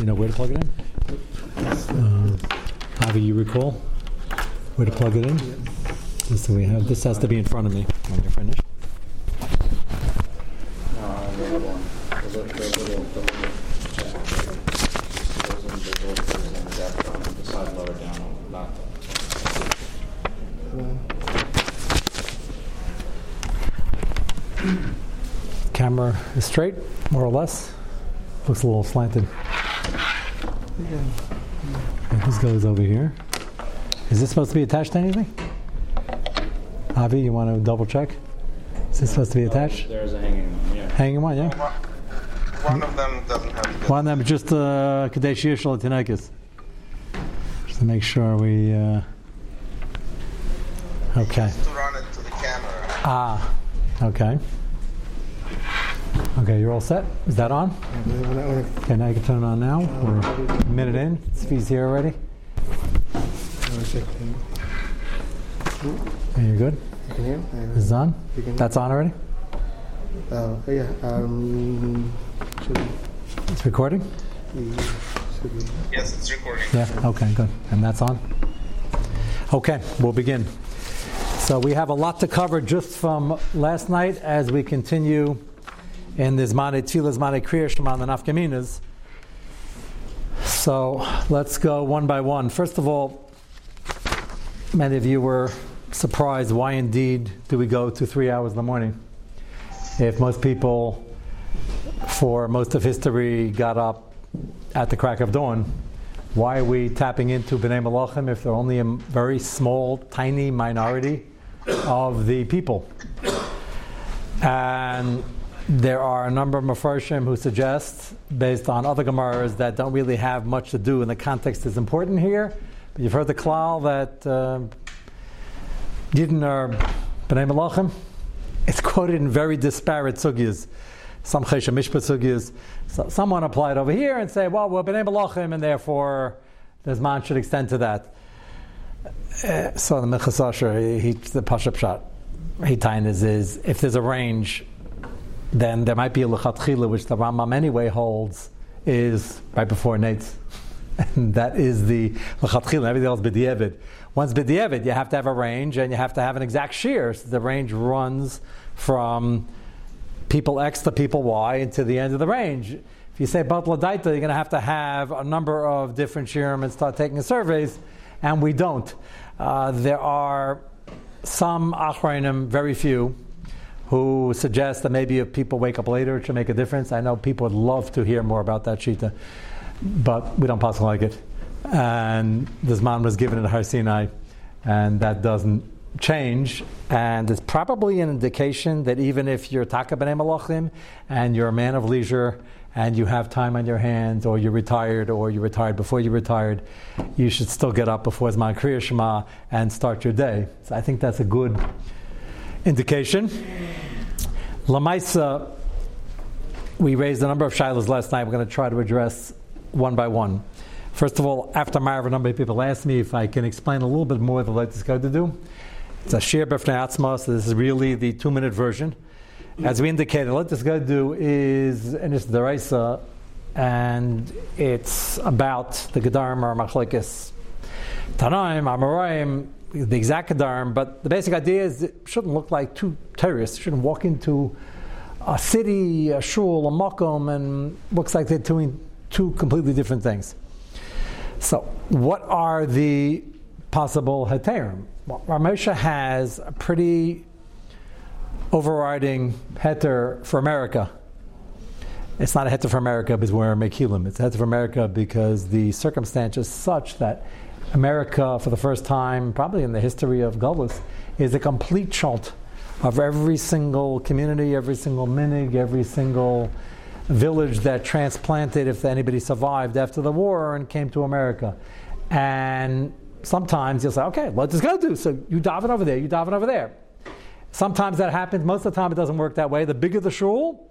You know where to plug it in? Uh, you recall where to plug it in? So we have, this has to be in front of me when you're. Camera is straight, more or less. Looks a little slanted. And This goes over here. Is this supposed to be attached to anything? Avi, you want to double check? Is this supposed to be attached? There's a hanging one, yeah. Hanging one, yeah? One of them doesn't have the One of them just uh, Kadesh Yishal Tinekis. Just to make sure we. Uh, okay. to run it to the camera. Ah, okay. Okay, you're all set? Is that on? Okay, now you can turn it on now. We're a minute in. Svi's here already. Okay, you're good? You can hear? This is on? That's on already? Uh, yeah. Um, It's recording? Yes, it's recording. Yeah, okay, good. And that's on? Okay, we'll begin. So we have a lot to cover just from last night as we continue in this Mane Tfilah, Mane Kriya Shema, and the Nafkaminas. So let's go one by one. First of all, many of you were surprised why indeed do we go to three hours in the morning? If most people, for most of history, got up at the crack of dawn, why are we tapping into B'nai Malachim if they're only a very small, tiny minority of the people? And there are a number of Mefarshim who suggest, based on other Gemaras, that don't really have much to do, and the context is important here. But you've heard the klal that uh, Yidden are B'nai Malachim. It's quoted in very disparate sugyas. Some Choshen Mishpat sugyas. So someone applied over here and say, well, we're B'nai Malachim, and therefore the Zman should extend to that. Uh, so the Minchas Asher, he, he, the Pashup shot, he tying is, is if there's a range, then there might be a lechatchila, which the Rambam anyway holds is right before Nates. And that is the lechatchila. Everything else b'di'evid. Once b'di'evid, you have to have a range and you have to have an exact shear. So the range runs from people X to people Y into the end of the range. If you say Batla Daita, you're going to have to have a number of different shirim and start taking surveys, and we don't. Uh, there are some achrayim, very few, who suggests that maybe if people wake up later, it should make a difference. I know people would love to hear more about that shita, but we don't pass like it. And this man was given at Har Sinai, and that doesn't change. And it's probably an indication that even if you're taka b'nei malachim and you're a man of leisure and you have time on your hands, or you're retired, or you're retired before you retired, you should still get up before Zman Kriya Shema and start your day. So I think that's a good indication. Lamaisa, we raised a number of shilas last night. We're going to try to address one by one. First of all, after Mariv, a number of people asked me if I can explain a little bit more than I'd like to do. It's a shir b'fnei so this is really the two-minute version. As we indicated, let this go do is in its deraisa, and it's about the gedarim or machlekes tanaim, amoraim, the exact gedarim. But the basic idea is it shouldn't look like two terrorists. Shouldn't walk into a city, a shul, a makom, and looks like they're doing two completely different things. So, what are the possible heterim? Well, Ramosha has a pretty overriding heter for America. It's not a heter for America because we're a Mekilim. It's a heter for America because the circumstance is such that America, for the first time, probably in the history of Gullus, is a complete chult of every single community, every single minig, every single village that transplanted, if anybody survived after the war and came to America. And sometimes you'll say, okay, let's just go do. So you daven over there, you daven over there. Sometimes that happens. Most of the time, it doesn't work that way. The bigger the shul,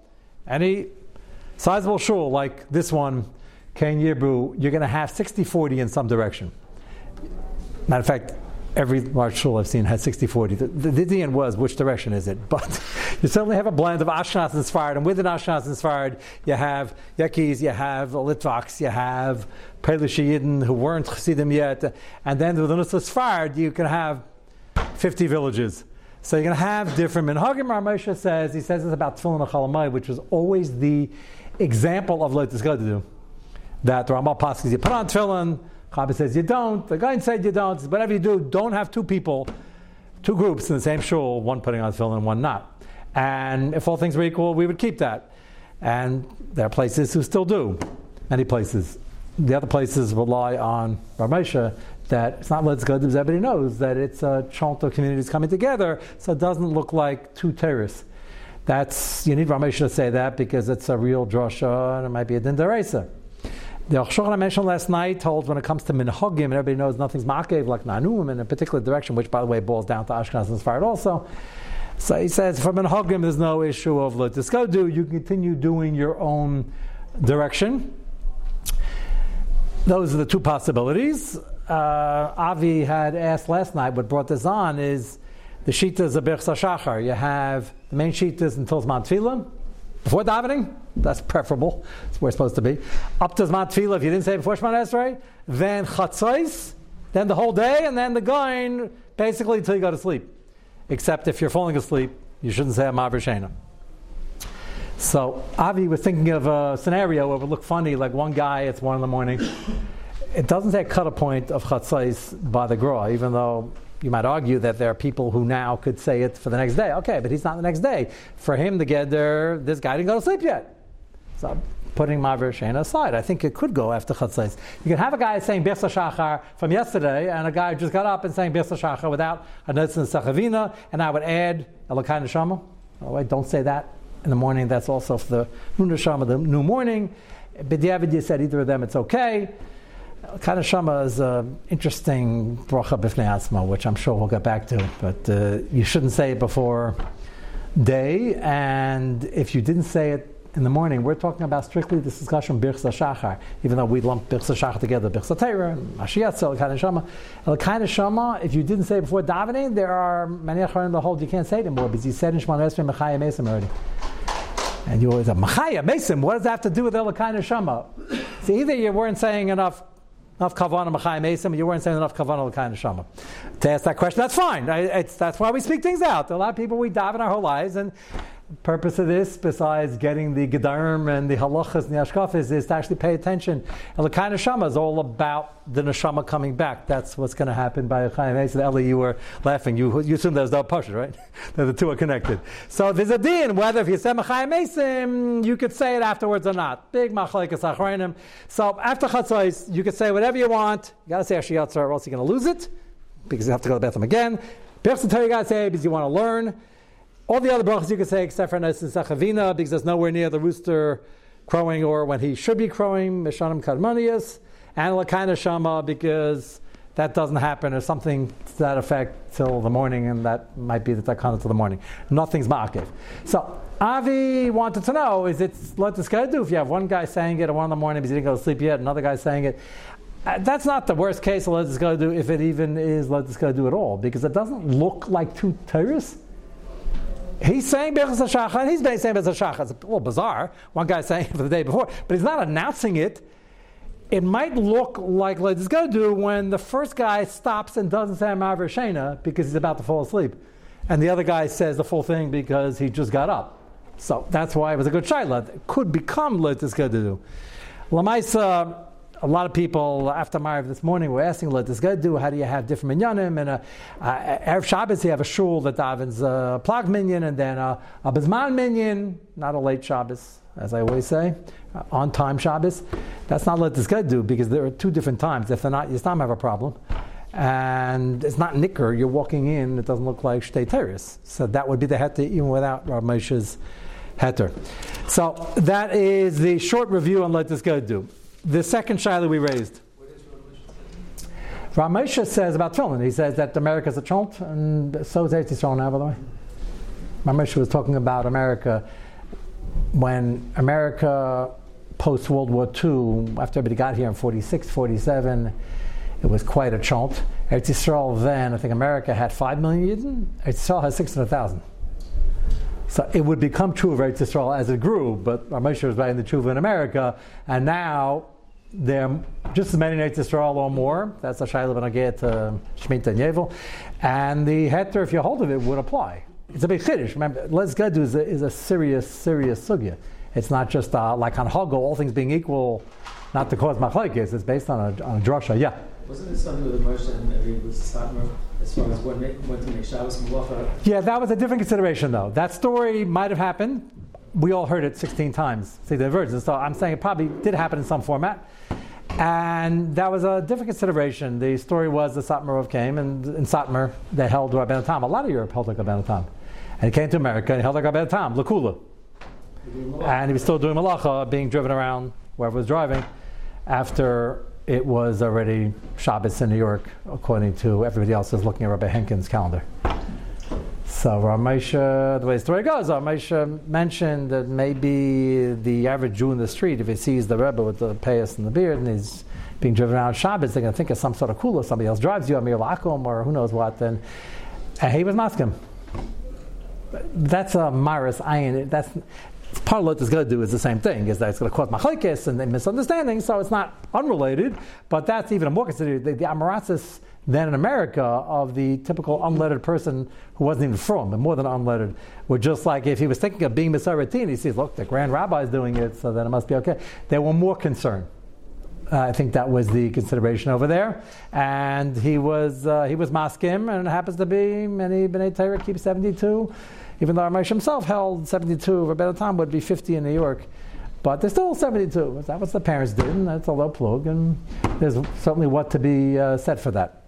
any sizable shul like this one, Ken Yibru, you're going to have 60 40 in some direction. Matter of fact, every large shul I've seen has 60-40. The, the, the end was which direction is it? But you certainly have a blend of Ashkenaz and and within Ashkenaz and Sfarad, you have Yakis, you have Litvaks, you have Pelushiyidin who weren't Chassidim yet, and then within the Sfarad, you can have 50 villages. So you're going to have different minhagim. Ramosha says he says this about tefillin and chalamai, which was always the example of to do. That the Ramah passes you put on tefillin. Chabad says you don't. The Gra said you don't. Whatever you do, don't have two people, two groups in the same shul, one putting on tefillin and one not. And if all things were equal, we would keep that. And there are places who still do. Many places. The other places rely on Ramesha that it's not let's go everybody knows that it's a chant of communities coming together, so it doesn't look like two terrorists. That's you need Ramesh to say that because it's a real drasha and it might be a dindaresa. The Achshon I mentioned last night holds when it comes to minhagim, and everybody knows nothing's ma'akev like nanum in a particular direction, which by the way boils down to Ashkenaz and Sfarad also. So he says for minhagim there's no issue of let this go do. You continue doing your own direction. Those are the two possibilities uh, Avi had asked last night, what brought this on is the shitas of Birch Shachar. You have the main shitas until Zman Tefillah. Before davening, that's preferable. That's where it's supposed to be. Up to Zman if you didn't say before Shemana Esrei, then Chatzais, then the whole day, and then the going basically until you go to sleep. Except if you're falling asleep, you shouldn't say a Shena. So Avi was thinking of a scenario where it would look funny, like one guy, it's one in the morning it doesn't say cut a point of chatzais by the gra, even though you might argue that there are people who now could say it for the next day. Okay, but he's not the next day. For him to get there, this guy didn't go to sleep yet. So putting Maver Shena aside, I think it could go after chatzais. You can have a guy saying Birsa Shachar from yesterday, and a guy just got up and saying Birsa Shachar without a Netzin Sachavina, and I would add Elokai Neshama. Oh, don't say that in the morning. That's also for the Nun the new morning. B'diavad, you said either of them, it's okay. Of Shama is an interesting bracha b'fnei atzma, which I'm sure we'll get back to. But uh, you shouldn't say it before day, and if you didn't say it in the morning, we're talking about strictly this discussion birchsa shachar, even though we lump birchsa shachar together, birchsa teira, mashiyatzel, kind of shama. shama, if you didn't say before davening, there are many acharim the hold you can't say it anymore because you said in Shemana Esrei mechaya mesim already. And you always say, mechaya mesim. What does that have to do with elakaina shama? So either you weren't saying enough enough kavana machayim esim, or you weren't saying enough kavana l'kain neshama. To ask that question, that's fine. That's why we speak things out. a lot of people we dive in our whole lives, and purpose of this, besides getting the gedarim and the halachas and the is to actually pay attention. And the kind of is all about the neshama coming back. That's what's going to happen by Chaim Eisa. Eli, you were laughing. You, you assume there's no pasha, right? that the two are connected. So there's a din whether if you say Chaim Esim, you could say it afterwards or not. Big machlekes achreinim. So after chatzos, you could say whatever you want. You got to say ashiyatzer, or else you're going to lose it because you have to go to the bathroom again. Perhaps you got to say because you want to learn. All the other brachas you can say except for Nes Sachavina because there's nowhere near the rooster crowing or when he should be crowing, Mishanim Kadmanias, and Lakaina Shama because that doesn't happen or something to that effect till the morning and that might be the takana till the morning. Nothing's ma'akev. So Avi wanted to know, is it let this guy do if you have one guy saying it at one in the morning because he didn't go to sleep yet, another guy saying it. Uh, that's not the worst case of let this guy do if it even is let this guy do at all because it doesn't look like two terrorists He's saying Birchas HaShachar, and he's saying Birchas HaShachar. It's a little bizarre. One guy's saying it for the day before, but he's not announcing it. It might look like let's go do when the first guy stops and doesn't say Ma'aver Shena because he's about to fall asleep. And the other guy says the full thing because he just got up. So that's why it was a good shaila. It could become let's go do. Lamaisa, a lot of people after Mariv this morning were asking, "Let this guy do? How do you have different minyanim?" And uh, uh, Erev Shabbos, you have a shul that davens a plag minyan, and then a, a minyan, not a late Shabbos, as I always say, uh, on time Shabbos. That's not let this guy do because there are two different times. If they're not, you Yistam have a problem. And it's not nicker, you're walking in, it doesn't look like Shtei Teres. So that would be the heter even without Rav Moshe's heter. So that is the short review on let this guy do the second shaila we raised. Ramesha says about tefillin. He says that America is a chont, and so is Eretz Yisrael now, by the way. Ramesha was talking about America when America post World War II, after everybody got here in 46, 47, It was quite a chant. Eretz Yisrael then, I think America had 5 million Yidden. Eretz Yisrael has 600,000. So it would become true of Eretz Yisrael as it grew, but Ramesha was writing the Tshuva in America, and now there are just as many Eretz Yisrael or more. That's a Shaila Benageh to Shemitah and. And the heter, if you hold of it, would apply. It's a big chiddush. Remember, Les Gedu is a, is a serious, serious sugya. It's not just uh, like on Hogel, all things being equal, not to cause machlekes. It's based on a, on a drasha. Yeah. Wasn't it something with the Moshe and every was as far as when, when to make Shabbos Malacha? Yeah, that was a different consideration, though. That story might have happened. We all heard it 16 times. See the virgins. So I'm saying it probably did happen in some format. And that was a different consideration. The story was the Satmar Rav came, and in Satmar, they held Rabbeinu Tam. A lot of Europe held Rabbeinu Tam. And he came to America and held like Rabbeinu Tam, Lakula. And he was still doing malacha, being driven around wherever was driving, after it was already Shabbos in New York, according to everybody else is looking at Rabbi Henkin's calendar. So Ramesha, the way the story goes, Ramesha mentioned that maybe the average Jew in the street, if he sees the Rebbe with the payas and the beard, and he's being driven around Shabbos, they're going to think it's some sort of kula. Somebody else drives you, Amir Lakum, or who knows what. Then and he was masking. That's a maris ayin. That's part of what it's going to do is the same thing, is that it's going to cause machlekes and misunderstandings, so it's not unrelated, but that's even more considered, the, the than in America of the typical unlettered person who wasn't even from, but more than unlettered, were just like if he was thinking of being Misaratin, he sees, look, the grand rabbi is doing it, so then it must be okay. They were more concerned. Uh, I think that was the consideration over there, and he was uh, he was maskim, and it happens to be many bnei Torah keep seventy two even though Ramesh himself held 72, Rabbi Tam would be 50 in New York. But they're still 72. That was the parents did, and that's a low plug, and there's certainly what to be uh, said for that.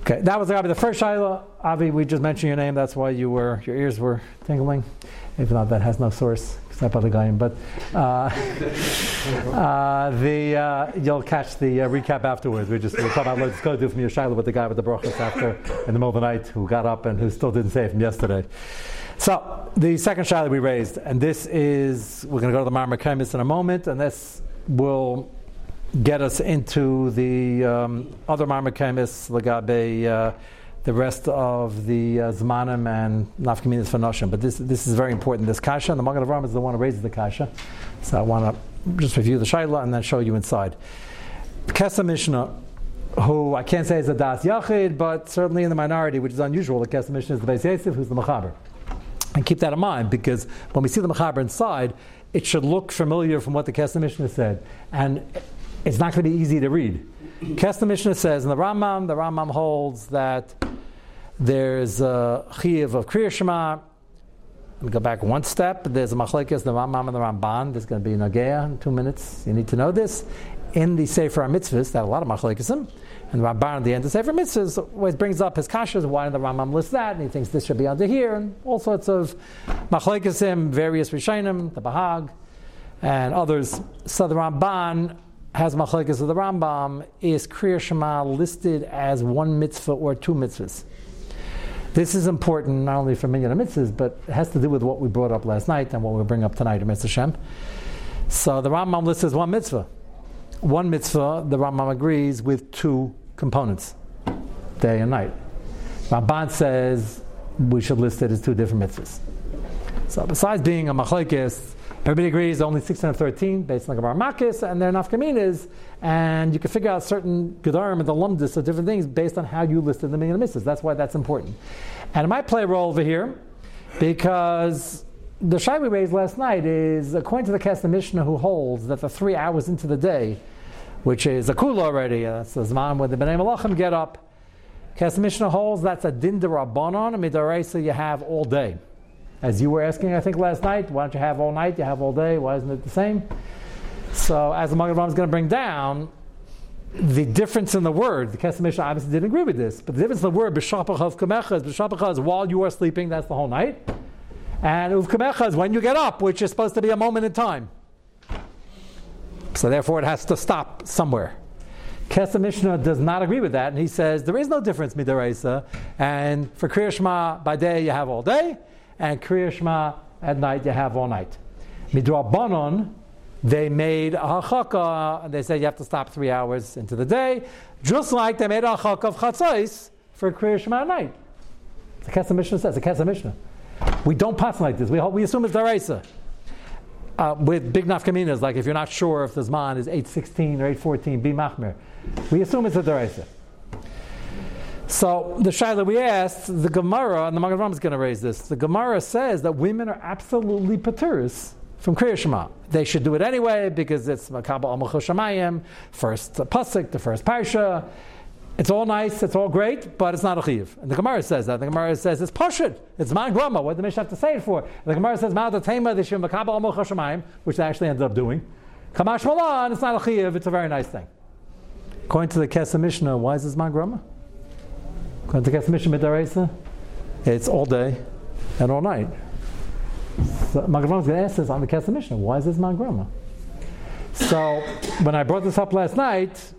Okay, that was the first Shaila. Avi, we just mentioned your name, that's why you were, your ears were tingling, even though that has no source except by the guy. But uh, uh, the, uh, you'll catch the uh, recap afterwards. We just talk about let's go do from your Shaila with the guy with the brachas after in the middle of the night who got up and who still didn't say it from yesterday. So the second Shaila we raised, and this is we're going to go to the Kaimis in a moment, and this will get us into the um, other Marmakamis, Lagabe, uh, the rest of the uh, Zmanim and Nafkaminas for Noshim. But this, this is very important. This Kasha, and the Magen Avram is the one who raises the Kasha. So I want to just review the Shaila and then show you inside. Kesef Mishnah, who I can't say is a Das Yachid, but certainly in the minority, which is unusual. The Kesef Mishnah is the Beis Yosef, who's the Machaber. And keep that in mind because when we see the Machaber inside, it should look familiar from what the Kesef Mishnah said. And it's not going to be easy to read. Kesef Mishnah says in the Rambam, the Rambam holds that there's a chiyuv of Kriya Shema. We go back one step. There's a machlekes, the Rambam and the Ramban. There's going to be Nagea in two minutes. You need to know this. In the Sefer HaMitzvahs, that a lot of machlekesim, and the Ramban at the end of Sefer Mitzvahs always brings up his kashas. Why did the Rambam list that? And he thinks this should be under here, and all sorts of machlekesim, various Rishonim, the Bahag, and others. So the Ramban has machlekes of the Rambam, is Kriya Shema listed as one mitzvah or two mitzvahs? This is important not only for minyan mitzvahs, but it has to do with what we brought up last night and what we bring up tonight, Mitzvah Shem. So the Rambam lists as one mitzvah. One mitzvah, the Rambam agrees with two components, day and night. Ramban says we should list it as two different mitzvahs. So besides being a machlekes, Everybody agrees only 613 based on the Gemara Makis, and they're nafkaminas, and you can figure out certain gedarim and the lumdis of different things based on how you listed the million misses. That's why that's important. And it might play a role over here because the shy we raised last night is according to the Kesef Mishnah who holds that the three hours into the day, which is a kula already, uh, that's the zman where the Bnei Malachim get up. Kesef Mishnah holds that's a din derabanan, and midaresa you have all day. As you were asking, I think, last night, why don't you have all night? You have all day. Why isn't it the same? So, as the Magen is going to bring down, the difference in the word, the Mishnah obviously didn't agree with this, but the difference in the word, b'shapachav kamecha, is b'shapachav is while you are sleeping, that's the whole night. And uvkamecha is when you get up, which is supposed to be a moment in time. So therefore it has to stop somewhere. Kesef Mishnah does not agree with that, and he says there is no difference midaraisa, and for Kriya Shema by day you have all day, and Kriya Shema at night you have all night. Midrabanon, they made a hachaka, and they said you have to stop three hours into the day, just like they made a hachaka of chatzos for Kriya Shema at night. The Kesef Mishnah says, the Kesef Mishnah. We don't pass like this. We, we assume it's daraisa. Uh, with big nafkaminas, like if you're not sure if the Zman is 816 or 814, be machmir. We assume it's a daraisa. So the shaila we asked, the Gemara, and the Magen Avraham is going to raise this. The Gemara says that women are absolutely paturis from Kriya Shema. They should do it anyway because it's Makabal Amachos Shemayim, first pasuk, the first parsha. It's all nice, it's all great, but it's not a chiv. And the Gemara says that. The Gemara says it's pashut. It's man grama. What the Mishnah have to say it for? And the Gemara says ma'at tema they should Amachos Shemayim, which they actually ended up doing. Kamash Malan, it's not a chiv. It's a very nice thing. According to the Kesef Mishnah, why is this man grama? According to the Kesef Mishnah Midaresa, it's all day and all night. So Magen is going to ask this on the Kesef Mishnah. Why is this man grama? So when I brought this up last night,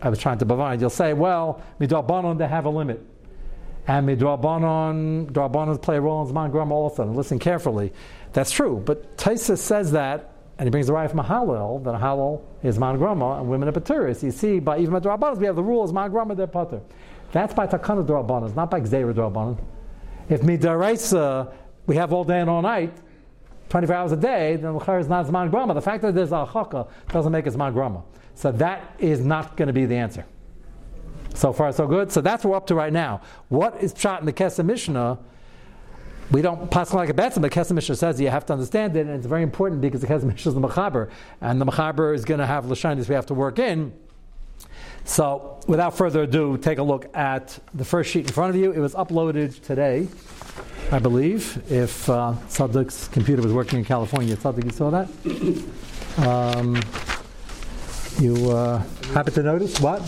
I was trying to provide. You'll say, well, midrabanon they have a limit, and midrabanon drabanon play a role in man grama also. And listen carefully. That's true, but Taisa says that, and he brings the right from Mahalil that Hallel is man grama and women are paturis. You see, by even drabanon we have the rule is grama they're patur. That's by takana drabanon, not by gzeira drabanon. If midaraisa we have all day and all night, 24 hours a day, then the is not Zman Grama. The fact that there's a Chaka doesn't make it Zman Grama. So that is not going to be the answer. So far, so good. So that's what we're up to right now. What is shot in the Kesef Mishnah? We don't pass like a betzim. The Kesef Mishnah says you have to understand it, and it's very important because the Kesef Mishnah is the Machaber, and the Machaber is going to have Lashanis we have to work in. So, without further ado, take a look at the first sheet in front of you. It was uploaded today. I believe, if uh, computer was working in California. Sadik, you saw that? Um, you uh, happen to notice what?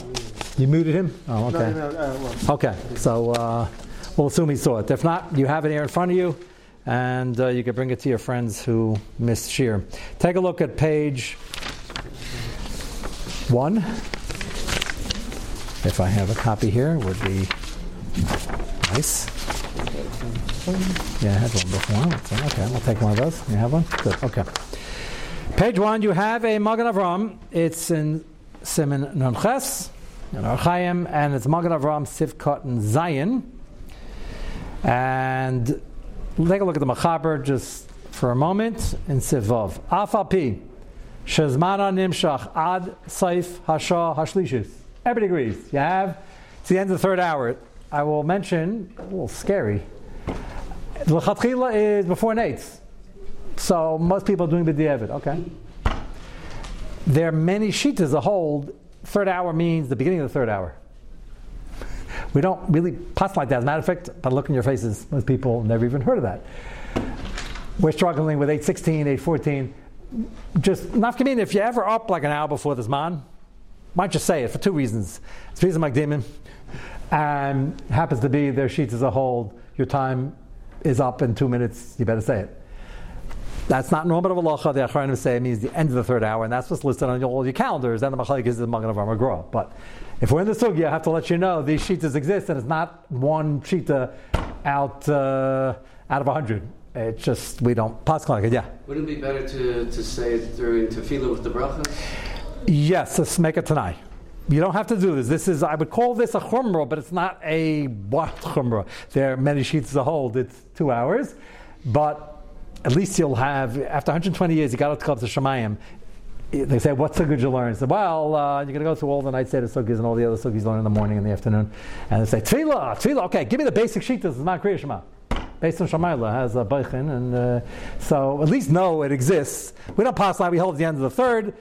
You muted him? Oh, okay. No, no, uh, Okay, so uh, we'll assume he saw it. If not, you have it here in front of you, and uh, you can bring it to your friends who missed shear. Take a look at page one. If I have a copy here, would be nice. Yeah, I had one before. Okay, I'll take one of those. You have one? Good. Okay. Page one, you have a Magen Avram. It's in Simon Nunches, in Orach Chaim, and it's Magen Avram Sivkot and Zion. And take a look at the Machaber just for a moment in Sivov. Afapi, Shezmana Nimshach Ad Saif Hasha Hashlishis. Everybody agrees. You have, it's the end of the third hour. I will mention, a little scary, the Lechatchila is before Nates. So most people are doing Diavad. Okay. There are many shitas that hold third hour means the beginning of the third hour. We don't really pass like that. As a matter of fact, by looking your faces, most people never even heard of that. We're struggling with 816, 814. Just, nafkamin, if you're ever up like an hour before this man, might just say it for two reasons. It's reason like demon, and happens to be their sheets as a hold, your time is up in two minutes, you better say it. That's not normal of halacha. The Acharnim say means the end of the third hour, and that's what's listed on all your calendars. And the Machalik is the Magen Avraham Agra. But if we're in the sugya, I have to let you know these sheetas exist, and it's not one sheeta out uh, out of a hundred. It's just we don't pass like it. Yeah. Wouldn't it be better to, to say it during tefillah with the bracha? Yes, let's make it tonight. You don't have to do this. This is I would call this a chumrah, but it's not a what chumrah. There are many sheets to hold. It's two hours, but at least you'll have after 120 years. You got to come to Shemayim. They say, "What's so good you learn?" So, well, uh, you're going to go through all the night seder sukkahs and all the other sukkahs you learn in the morning and the afternoon, and they say, "Tefillah, tefillah." Okay, give me the basic sheet. This is not Kriya Shema. Based on Shamayla has a beichin, and uh, so at least know it exists. We don't pass like we hold at the end of the third.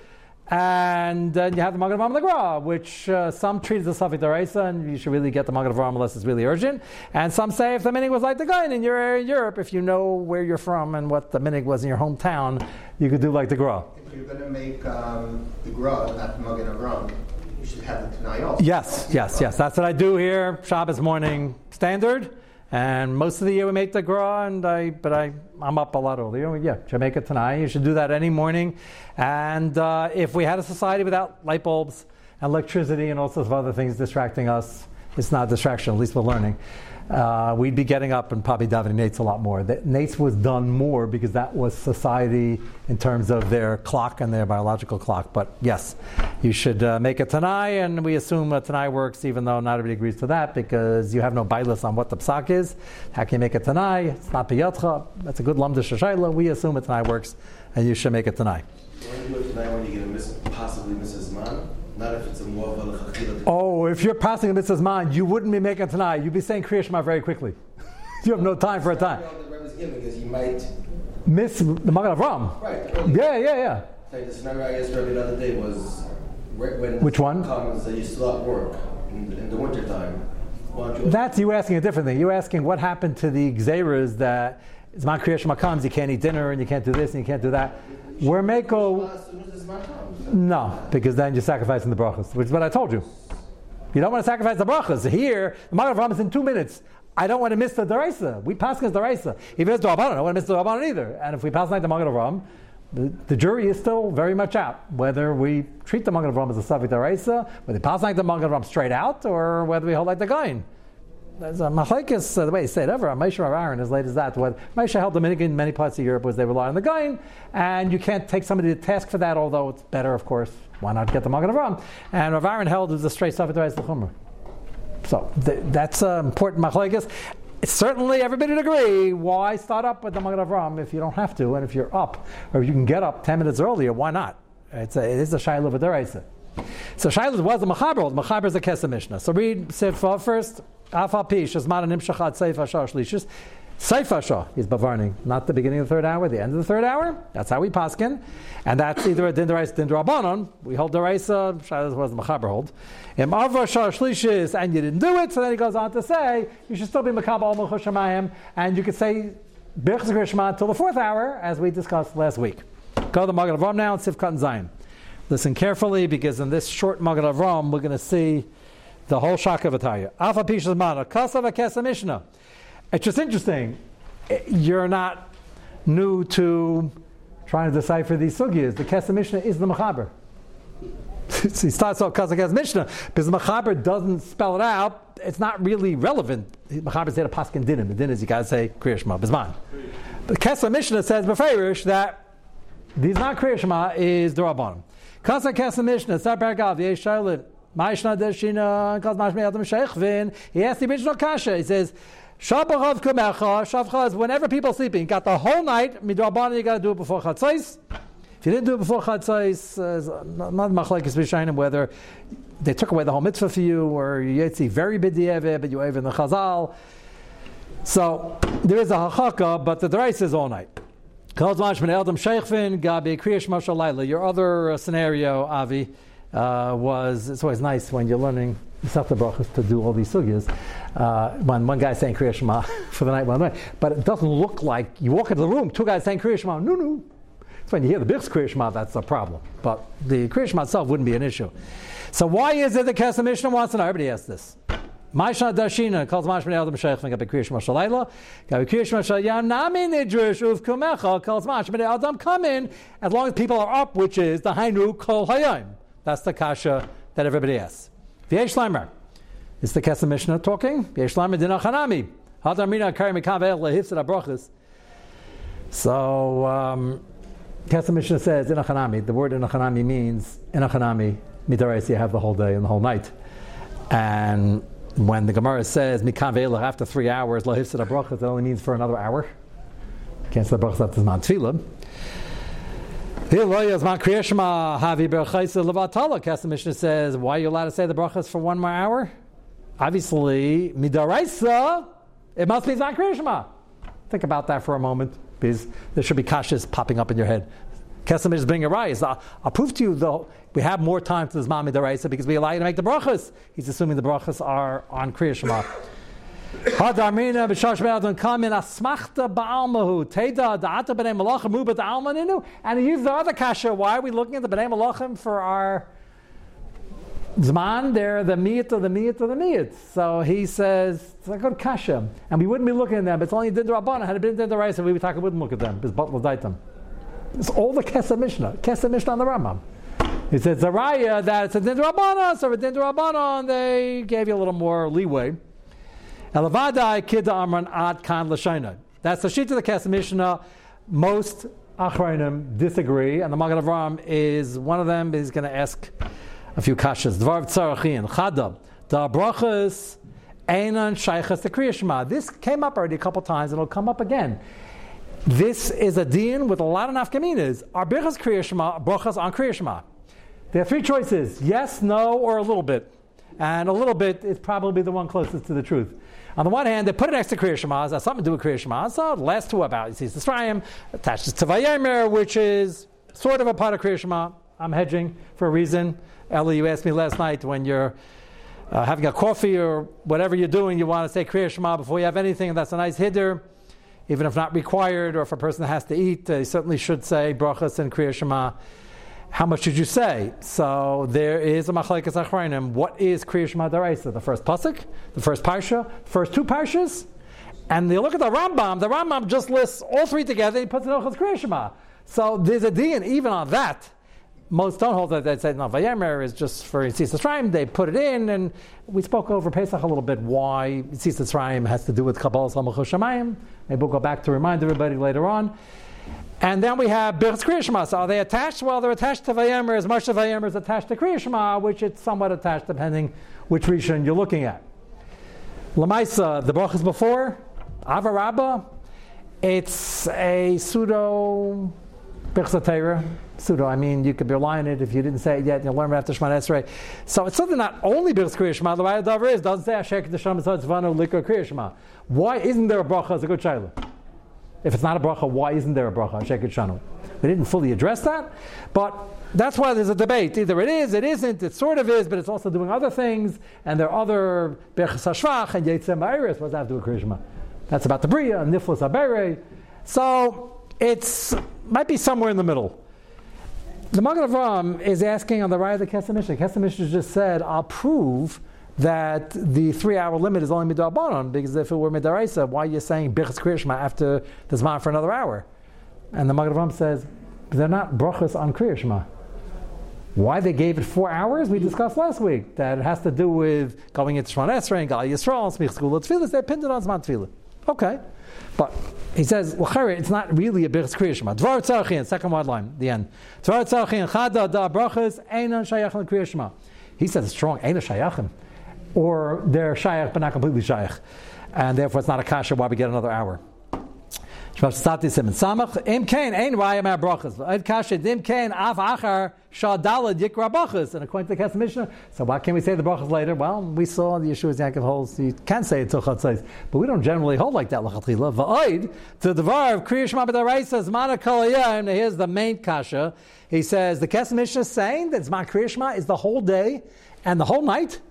And then you have the Magen Avraham Lagra, which uh, some treat as a Safik Daraisa, and you should really get the Magen Avraham unless it's really urgent. And some say if the minig was like the Gra in your area in Europe, if you know where you're from and what the minig was in your hometown, you could do like the Gra. If you're going to make um, the grub at Magen Avram, you should have the Tanai also. Yes, yes, yes. That's what I do here, Shabbos morning standard. And most of the year we make the gra, and I, but I, I'm up a lot earlier. Yeah, it tonight. You should do that any morning. And uh, if we had a society without light bulbs and electricity and all sorts of other things distracting us, it's not a distraction. At least we're learning. Uh, we'd be getting up and probably davening Nates a lot more. The, Nates was done more because that was society in terms of their clock and their biological clock. But yes, you should uh, make a Tanai, and we assume a Tanai works, even though not everybody agrees to that because you have no bailus on what the psak is. How can you make a Tanai? It's not piyatcha. That's a good lamda shashayla. We assume a Tanai works, and you should make a Tanai. When you do it tonight, when you're going to miss, possibly miss his not if it's a more Oh, if you're passing a mitzvah's mind, you wouldn't be making tonight. You'd be saying Kriya Shema very quickly. you have no time for a time. The Rebbe's giving because you might miss the Magen Avram. Right. Yeah, yeah, yeah. The scenario I guess Rebbe the other day was when which one comes that you still at work in, in the wintertime. You That's you asking a different thing. You're asking what happened to the Xeras that Zman Kriya Shema comes, you can't eat dinner and you can't do this and you can't do that. Where Mako. No, because then you're sacrificing the brachas, which is what I told you. You don't want to sacrifice the brachas. Here, the Magen Avraham is in two minutes. I don't want to miss the deraisa. We pass against deraisa. If it's Darabanan, I don't want to miss the Darabanan either. And if we pass like the Magen Avraham, the, the, jury is still very much out whether we treat the Magen Avraham as a Savik deraisa, whether we pass like the Magen Avraham straight out, or whether we hold like the Gain. There's a machlekes, uh, the way he said ever, Moshe Rav Aaron, as late as that. What Moshe held Dominican in many parts of Europe was they rely on the Gain, and you can't take somebody to task for that, although it's better, of course. Why not get the Magen Avram? And Rav Aaron held it was a straight stuff the Chumrah. So th- that's uh, important machlekes. Certainly, everybody would agree. Why start up with the Magen Avram if you don't have to, and if you're up, or if you can get up ten minutes earlier, why not? It's a, it is a shayla of a So shayla was the mechaber. The mechaber is a kesem mishnah. So read Sifah first. Afal Pish, Shazman and Nimshachat Seif Ashar Shlishis. Seif Ashar is Bavarning, not the beginning of the third hour, the end of the third hour. That's how we paskin. And that's either a Dindarais Dindrabanon. We hold Daraisa, uh, Shaz was the Machaber hold. Im Avra Ashar Shlishis, and you didn't do it, so then he goes on to say, you should still be Makabal Mechushamayim, and you could say Birchz Grishma until the fourth hour, as we discussed last week. Go to the Magen Avram now and Sivkat and Zion. Listen carefully because in this short Magen Avram, we're going to see the whole Shakavataya. Alpha Pishas Mana, Kasava Kesef Mishnah. It's just interesting. You're not new to trying to decipher these sugyas. The Kesef Mishnah is the Machaber. he starts off Kazakaz Mishnah because the Machaber doesn't spell it out. It's not really relevant. The Machaber said a paskin dinim. The din is you got to say Kriyashma Bizman. The Kesef Mishnah says beferish that these not Kriyashma is the Rabbanim. Kasa Kesef Mishnah, Sar Paragav, Yesh Shalit, he asked the original kasha. He says, Shabbachav kumecha, shavcha is whenever people sleeping. Got the whole night, midrabana, you got to do it before chatzais. If you didn't do it before chatzais, uh, not machlekes b'shainim whether they took away the whole mitzvah for you, or you yetzi very b'di'eveh, but you even the chazal. So there is a hachaka, but the drais is all night. Your other scenario, Avi, uh, was it's always nice when you're learning Masechta Brachas to do all these sugyas. Uh, when one guy's saying Kriya Shema for the night, one night, but it doesn't look like you walk into the room, two guys saying Kriya Shema, no, no. So when you hear the Bich's Kriya Shema, that's a problem. But the Kriya Shema itself wouldn't be an issue. So why is it the Kesef Mishnah wants to know? Everybody asks this. Maishna Dashina calls Mashman Eldam Sheikh Gabi Kriya Shema Shalayla. Gabi Kriya Shema Shalayla. Nami Nidrish Uv Kumecha calls Mashman Eldam come in as long as people are up, which is the Hainu Kol Hayim. That's the kasha that everybody asks. V'yesh Lamer. Is the Kesef Mishnah talking? V'yesh Lamer dina chanami. Hadar mina kari mikavel lehifzid abrachas. So, um, Kesef Mishnah says inachanami. The word inachanami means inachanami. Midarais, you have the whole day and the whole night. And when the Gemara says mikavel after three hours lehifzid abrachas, it only means for another hour. Can't say brachas after tefillah. The Mishnah says, why are you allowed to say the brachas for one more hour? Obviously, midaraisa, it must be Zakrishma. Think about that for a moment, because there should be kashas popping up in your head. Kesem is being a rise. I'll, I'll, prove to you, though, we have more time to this Mami Daraisa because we allow you to make the brachas. He's assuming the brachas are on Kriya And he used the other kasha. Why are we looking at the b'nei malachim for our zman? They're the miyat of the miyat of the miyat. So he says it's a good kasha, and we wouldn't be looking at them. It's only did the. Had it been rice, we would talk. Wouldn't look at them. It's. It's all the kesef mishnah, kesef mishnah on the Rambam. He said Zaraya that it's a din rabbanon, so a din rabbanon they gave you a little more leeway. Elavadai kidda amran ad kan l'shayna. That's the sheet of the Kesef Mishnah. Most Achronim disagree, and the Magen Avram is one of them. Is going to ask a few kashas. Dvar tzarachin chada da brachas einan shaychas the kriyashma. This came up already a couple times, and it'll come up again. This is a din with a lot of nafkaminas. Are brachas kriyashma brachas on kriyashma? There are three choices: yes, no, or a little bit. And a little bit is probably the one closest to the truth. On the one hand, they put it next to Kriya Shema, has something to do with Kriya Shema. So the last two about Yitzis Yisrael attaches to Vayemer, which is sort of a part of Kriya Shema. I'm hedging for a reason. Ellie, you asked me last night when you're uh, having a coffee or whatever you're doing, you want to say Kriya Shema before you have anything, and that's a nice hiddur. Even if not required, or if a person has to eat, they certainly should say brachas and Kriya Shema how much should you say? So there is a machlekes achrayim. What is Kriya Shema Daraisa? The first pasuk, the first parsha, first two parshas, and you look at the Rambam. The Rambam just lists all three together. He puts it Ochos Kriya Shema. So there's a din even on that. Most don't hold that. They say no. Vayemer is just for Yitzis Rayim. They put it in, and we spoke over Pesach a little bit why Yitzis Rayim has to do with Kabbalah Salmachos Shemayim. Maybe we'll go back to remind everybody later on. And then we have Birch's Kriya Shema. So are they attached? Well, they're attached to Vayemer as much as Vayemer is attached to Kriya Shema, which it's somewhat attached depending which Rishon you're looking at. Lamaisa, the brachas before, Avarabba, it's a pseudo Birchsatera. Pseudo, I mean, you could rely on it if you didn't say it yet, you'll learn after Shema Esrei. So it's something not only Birch's Kriya Shema, the way the is, doesn't say Ashek the Shema Tzvano Likra Kriya Shema. Why isn't there a bracha as a good child? If it's not a bracha, why isn't there a bracha? Sheket Shanu. We didn't fully address that, but that's why there's a debate. Either it is, it isn't, it sort of is, but it's also doing other things, and there are other Berchas HaShvach and Yetzem Iris. What does that have to do with? That's about the Bria, and Niflos Abere. So it's might be somewhere in the middle. The Magen Avram is asking on the right of the Kesef Mishnah. Kesef Mishnah just said, I'll prove that the three hour limit is only midabanon, because if it were midaraisa, why are you saying bichas kriyashma after the zman for another hour? And the Magen Avram says, they're not brachas on kriyashma. Why they gave it four hours, we discussed last week. That it has to do with going into Shemon Esrei and Gal Yisrael, Smich Skula Tfilis, they pinned it on Zman. Okay. But he says, it's not really a Birchas Kriyashma. Dvar Tzarchin, second wide line, the end. Dvar Tzarchin, Chada da brachas, Einan Shayach Kriyashma. He says strong, Einan Shayachim or they're shaykh but not completely shaykh. And therefore it's not a kasha why we get another hour. Im kain ein raya brachas. Ed kasha dim kain af achar shadala yikra brachas. And according to the Kesef Mishnah, so why can't we say the brachas later? Well, we saw the Yeshuos Yaakov holds you can say it till chatzais, but we don't generally hold like that lachatchila. Va'oid to the var of kriyish mabedaraisa says mana And Here's the main kasha. He says the Kesef Mishnah is saying that Zman Kriyishma is the whole day and the whole night.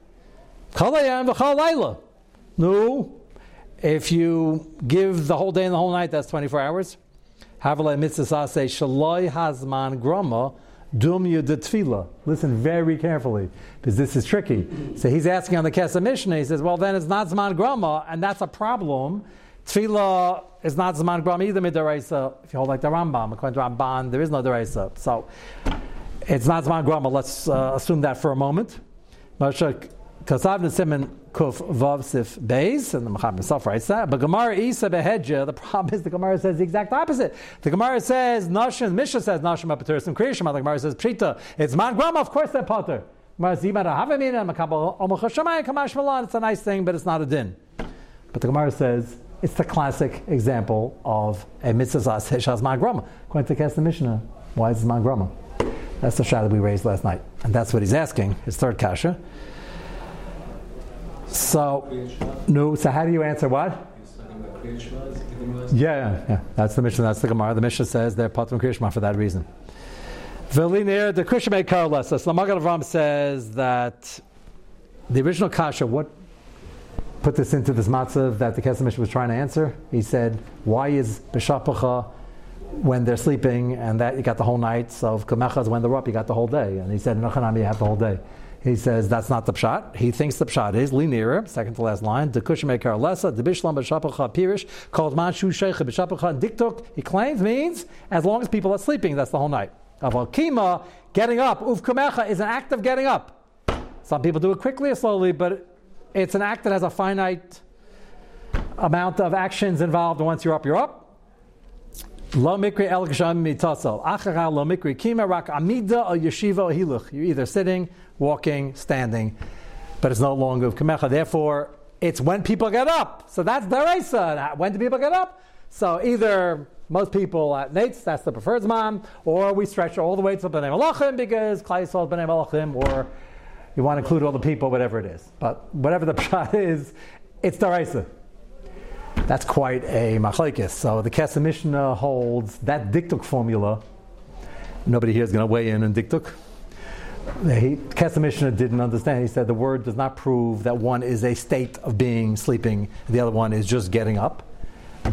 No. If you give the whole day and the whole night, that's 24 hours. Havalei mitzvah say shaloi hazman grama dum tefillah. Listen very carefully, because this is tricky. So he's asking on the Kesef Mishnah, he says, well, then it's not zman grama, and that's a problem. Tefillah is not zman grama either midaraisa. If you hold like the Rambam, according to Ramban, there is no deraisa. So it's not zman grama. Let's uh, assume that for a moment. Moshe Kasav Nesimen Kuf Vav Sif Beis, and the Machab himself writes that. But Gemara Isa Behedja, the problem is the Gemara says the exact opposite. The Gemara says Nashim, Misha says Nashim Apatur Kriyashim. The Gemara says Prita. It's Man Grama, of course they're Potter. It's a nice thing, but it's not a din. But the Gemara says it's the classic example of a mitzvah shas grama. According to the Mishnah, why is it grama? That's the shot that we raised last night, and that's what he's asking. His third kasha. So, no. So, how do you answer what? Yeah, yeah. That's the Mishnah. That's the Gemara. The Mishnah says they're patron kriyishma for that reason. Velinir, the Krishna made Karalesa. So, Magen Avram says that the original kasha, what put this into this matzav that the Kesef Mishnah was trying to answer? He said, "Why is beshapacha when they're sleeping, and that you got the whole night? So, if when they're up, you got the whole day." And he said, "Nachanami, you have the whole day." He says that's not the pshat. He thinks the pshat is linear, second to last line. The lesa, the bishlam b'shapacha pirish, called manshu sheikh b'shapacha diktok. He claims means as long as people are sleeping, that's the whole night. Aval kima, getting up, uvkumecha, is an act of getting up. Some people do it quickly or slowly, but it's an act that has a finite amount of actions involved. Once you're up, you're up. Lo mikri el gsham mitasal. Achara lo mikri kima rak amida or yeshiva hiluch. You're either sitting, walking, standing, but it's no longer kamecha. Therefore, it's when people get up. So that's deraisa. When do people get up? So either most people at Nates, that's the preferred man, or we stretch all the way to B'nai Malachim because Klai Yisrael is B'nai Malachim, or you want to include all the people, whatever it is. But whatever the pshat is, it's deraisa. That's quite a machlekes. So the Kesef Mishnah holds that diktuk formula. Nobody here is going to weigh in on diktuk. He, Kesef Mishnah didn't understand. He said the word does not prove that one is a state of being sleeping, the other one is just getting up.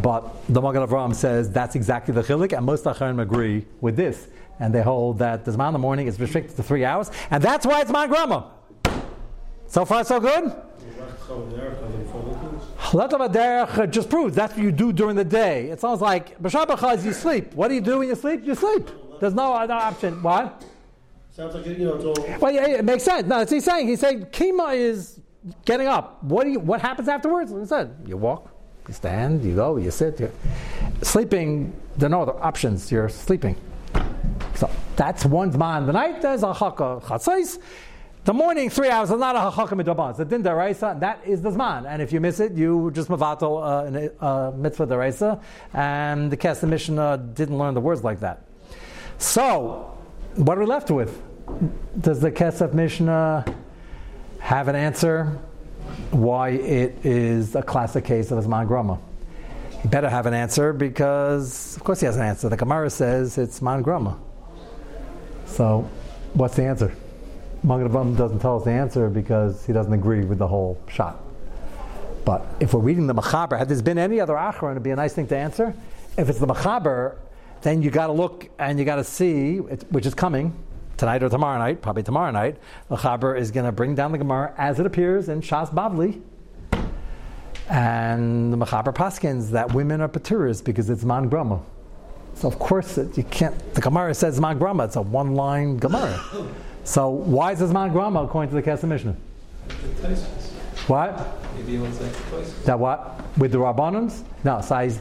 But the Magen Avraham says that's exactly the chilik, and most Acharim agree with this. And they hold that the Zman in the morning is restricted to three hours, and that's why it's zman grama. So far, so good? Just proves that's what you do during the day. It sounds like B'Shabbat you sleep. What do you do when you sleep? You sleep. There's no other option. What? Sounds like, you know, it's all. Well, yeah, it makes sense. No, it's he's saying. He's saying Kima is getting up. What do you, What happens afterwards? He said, you walk, you stand, you go, you sit. You, sleeping, there are no other options. You're sleeping. So that's one's man. The night there's a chaka chatzais. The morning, three hours, is not a hachakam midaban. It's a din deraisa. That is the zman. And if you miss it, you just mavato uh, uh, mitzvah deraisa. And the Kesef Mishnah didn't learn the words like that. So, what are we left with? Does the Kesef Mishnah have an answer why it is a classic case of a zman grama? He better have an answer because, of course, he has an answer. The Gemara says it's man grama. So, what's the answer? Magen Avraham doesn't tell us the answer because he doesn't agree with the whole shot. But if we're reading the Machaber, had there been any other Acharon, it'd be a nice thing to answer. If it's the Machaber, then you got to look and you got to see, which is coming tonight or tomorrow night, probably tomorrow night. The Machaber is going to bring down the Gemara as it appears in Shas Bavli. And the Machaber Paskins that women are Paturas because it's Man Grama. So of course it, you can't. The Gemara says Man Grama. It's a one-line Gemara. So why is this man grama according to the Kesef Mishnah? What? Maybe you want to say. That what? With the Rabbanans? No, size.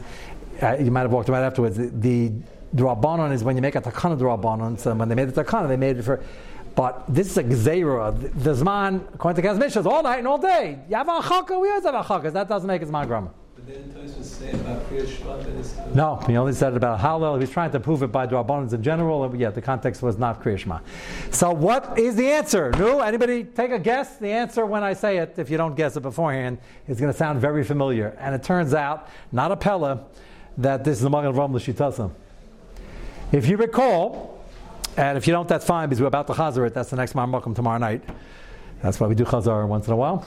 Uh, you might have walked right afterwards. The, the, the Rabbanon is when you make a takana the Rabbanon. So when they made the takana, they made it for. But this is a gzeira. The, Zman, according to Mishnah, is all night and all day. You have a chaka, we always have a chaka. That doesn't make it Zman grama. But didn't Tosfos say about Kriya it's the- No, he only said it about Hallel. He was trying to prove it by Drabanans in general. Yeah, the context was not Kriya Shema. So, what is the answer? No, anybody take a guess? The answer, when I say it, if you don't guess it beforehand, is going to sound very familiar. And it turns out, not a Pella, that this is the Magen L'Shitasim. If you recall, and if you don't, that's fine because we're about to chazar it. That's the next Marmakum tomorrow night. That's why we do chazar once in a while.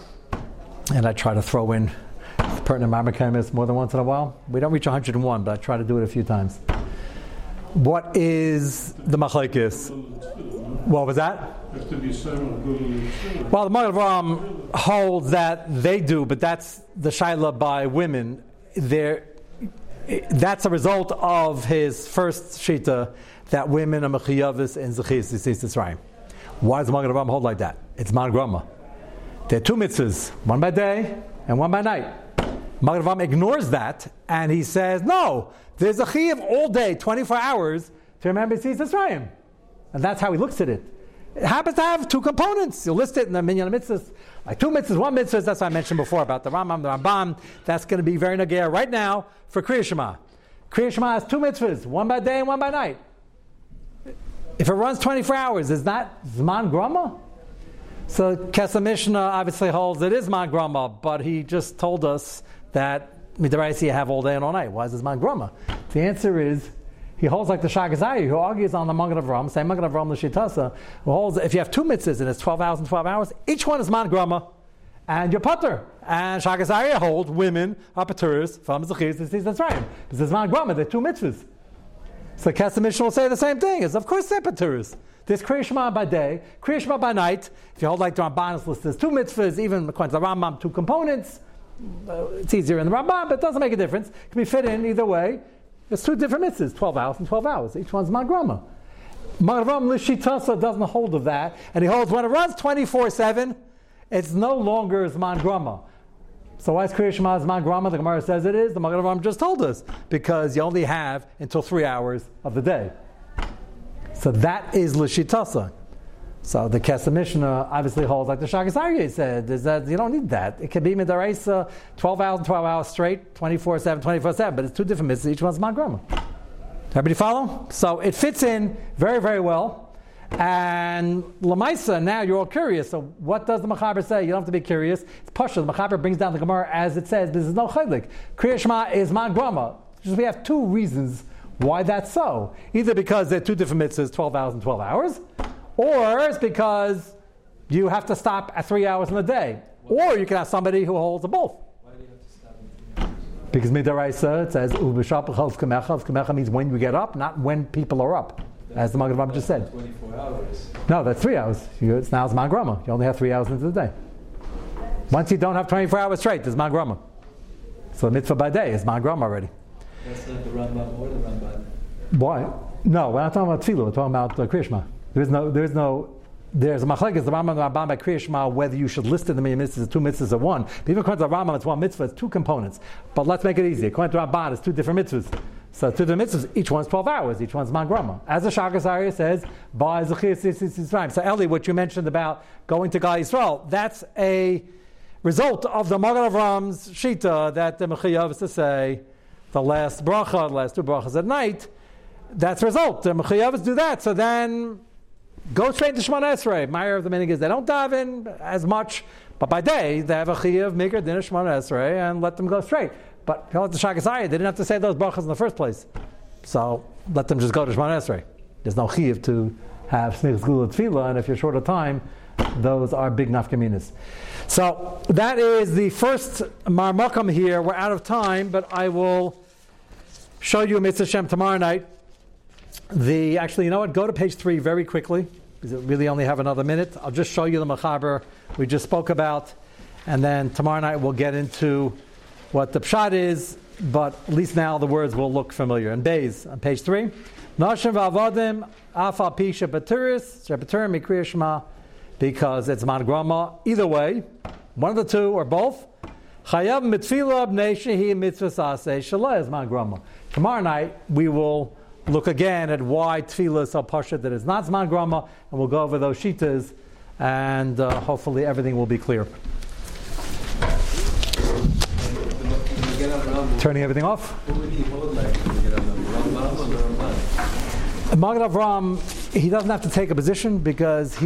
And I try to throw in pertinent Marmakim more than once in a while. We don't reach 101, but I try to do it a few times. What is the machlekes? What was that? Well, the Magen holds that they do, but that's the shaila by women. They're, that's a result of his first shita that women are mechiyavis and zechis Yisrael. Why does Magen Avraham hold like that? It's man grama. There are two mitzvahs, one by day and one by night. Magen Avraham ignores that and he says, no, there's a chiyav all day, 24 hours, to remember Yisrael Yisrael. And that's how he looks at it. It happens to have two components. You list it in the Minyan Mitzvahs. Like two mitzvahs, one mitzvah, that's what I mentioned before about the Rambam, the Rambam. That's going to be very nagir right now for Kriya Shema. Kriya Shema has two mitzvahs, one by day and one by night. If it runs 24 hours, is that Zman Grama? So Kesef Mishnah obviously holds it is Man Grama, but he just told us that Midaraisi have all day and all night. Why is this Man Grama? The answer is he holds like the Shagazai, who argues on the Magen Avram, same Magen Avram L'Shitasa, who holds if you have two mitzvahs and it's 12 hours and 12 hours, each one is Man Grama, and you're putter. And Shagazai holds women are paturas from Zechis and That's right. Because it's Man Grama, they're two mitzvahs. So Kesef Mishnah will say the same thing. Is of course they're paturas. There's Kriya Shema by day, Kriya Shema by night. If you hold like the Ramban's list, there's two mitzvahs, even according to the Rambam, two components. Uh, it's easier in the Rambam, but it doesn't make a difference. It can be fit in either way. There's two different mitzvahs, 12 hours and 12 hours. Each one's Magrama. Magen Avram Lishitasa doesn't hold of that, and he holds when it runs 24 7, it's no longer Zman Grama. So why is Kriya Shema Zman Grama? The Gemara says it is. The Magen just told us because you only have until three hours of the day. So that is Lishitasa. So the Kesef Mishnah obviously holds like the Shagas Aryeh said, is that you don't need that. It can be Midaraisa 12 hours, 12 hours straight, 24 7, 24 7, but it's two different mitzvahs, each one's Magrama. Everybody follow? So it fits in very, very well. And Lamaisa, now you're all curious. So what does the Machaber say? You don't have to be curious. It's Pasha. The Machaber brings down the Gemara as it says, this is no chaylik. Kriya Shema is Magrama. We have two reasons why that's so. Either because they're two different mitzvahs, 12 hours and 12 hours, or it's because you have to stop at three hours in a day. Or you can have somebody who holds a both. Why do you have to stop in three hours? Because midaraisa it says ubishap kamecha. Kamecha means when you get up, not when people are up, as the Magen just said. Twenty-four hours. No, that's three hours. You, it's now it's magrama. You only have three hours into the day. Once you don't have 24 hours straight, there's magrama. So mitzvah by day is magrama already. That's not the Rambam or the Ramban. Why? No, we're not talking about tefillah. We're talking about uh, Kriyashma. There is no, there is no, there's a machlekes the Rambam and the Rambam by whether you should list in the many mitzvahs as two mitzvahs or one. But even according to the Rambam, it's one mitzvah. It's two components. But let's make it easy. According to Rambam, it's two different mitzvahs. So two different mitzvahs. Each one's 12 hours. Each one's magrama. As the Shagas Arya says, by So Eli, what you mentioned about going to Gal Yisrael, that's a result of the Magen Avram's shita that the Mechayav is to say the last bracha, the last two brachas at night. That's a result. The Mechayavas do that. So then go straight to Shemana Esrei. Meyer of the meaning is they don't dive in as much, but by day they have a Chayav, Mikra, Dinah, Shemana Esrei, and let them go straight. But it to Shagasai, they didn't have to say those brachas in the first place. So let them just go to Shemana Esrei. There's no Chayav to have Snichs Gula Tefillah, and if you're short of time, those are big nafkaminas. So that is the first marmakam here. We're out of time, but I will show you Mitzvah Shem tomorrow night. The actually, you know what? Go to page three very quickly because it really only have another minute. I'll just show you the machaber we just spoke about, and then tomorrow night we'll get into what the pshat is. But at least now the words will look familiar. And Bays on page three, Nashim v'avadim afal pi shebaturis shebaturim mikriya because it's man grama. Either way, one of the two or both. Chayav mitfila b'nei shehi mitzvah saseh shaleh is man grama. Tomorrow night we will look again at why tefillah is so pasha that it's not zman grama, and we'll go over those shitas, and uh, hopefully everything will be clear. Turning everything off. Magen Avram, he doesn't have to take a position because he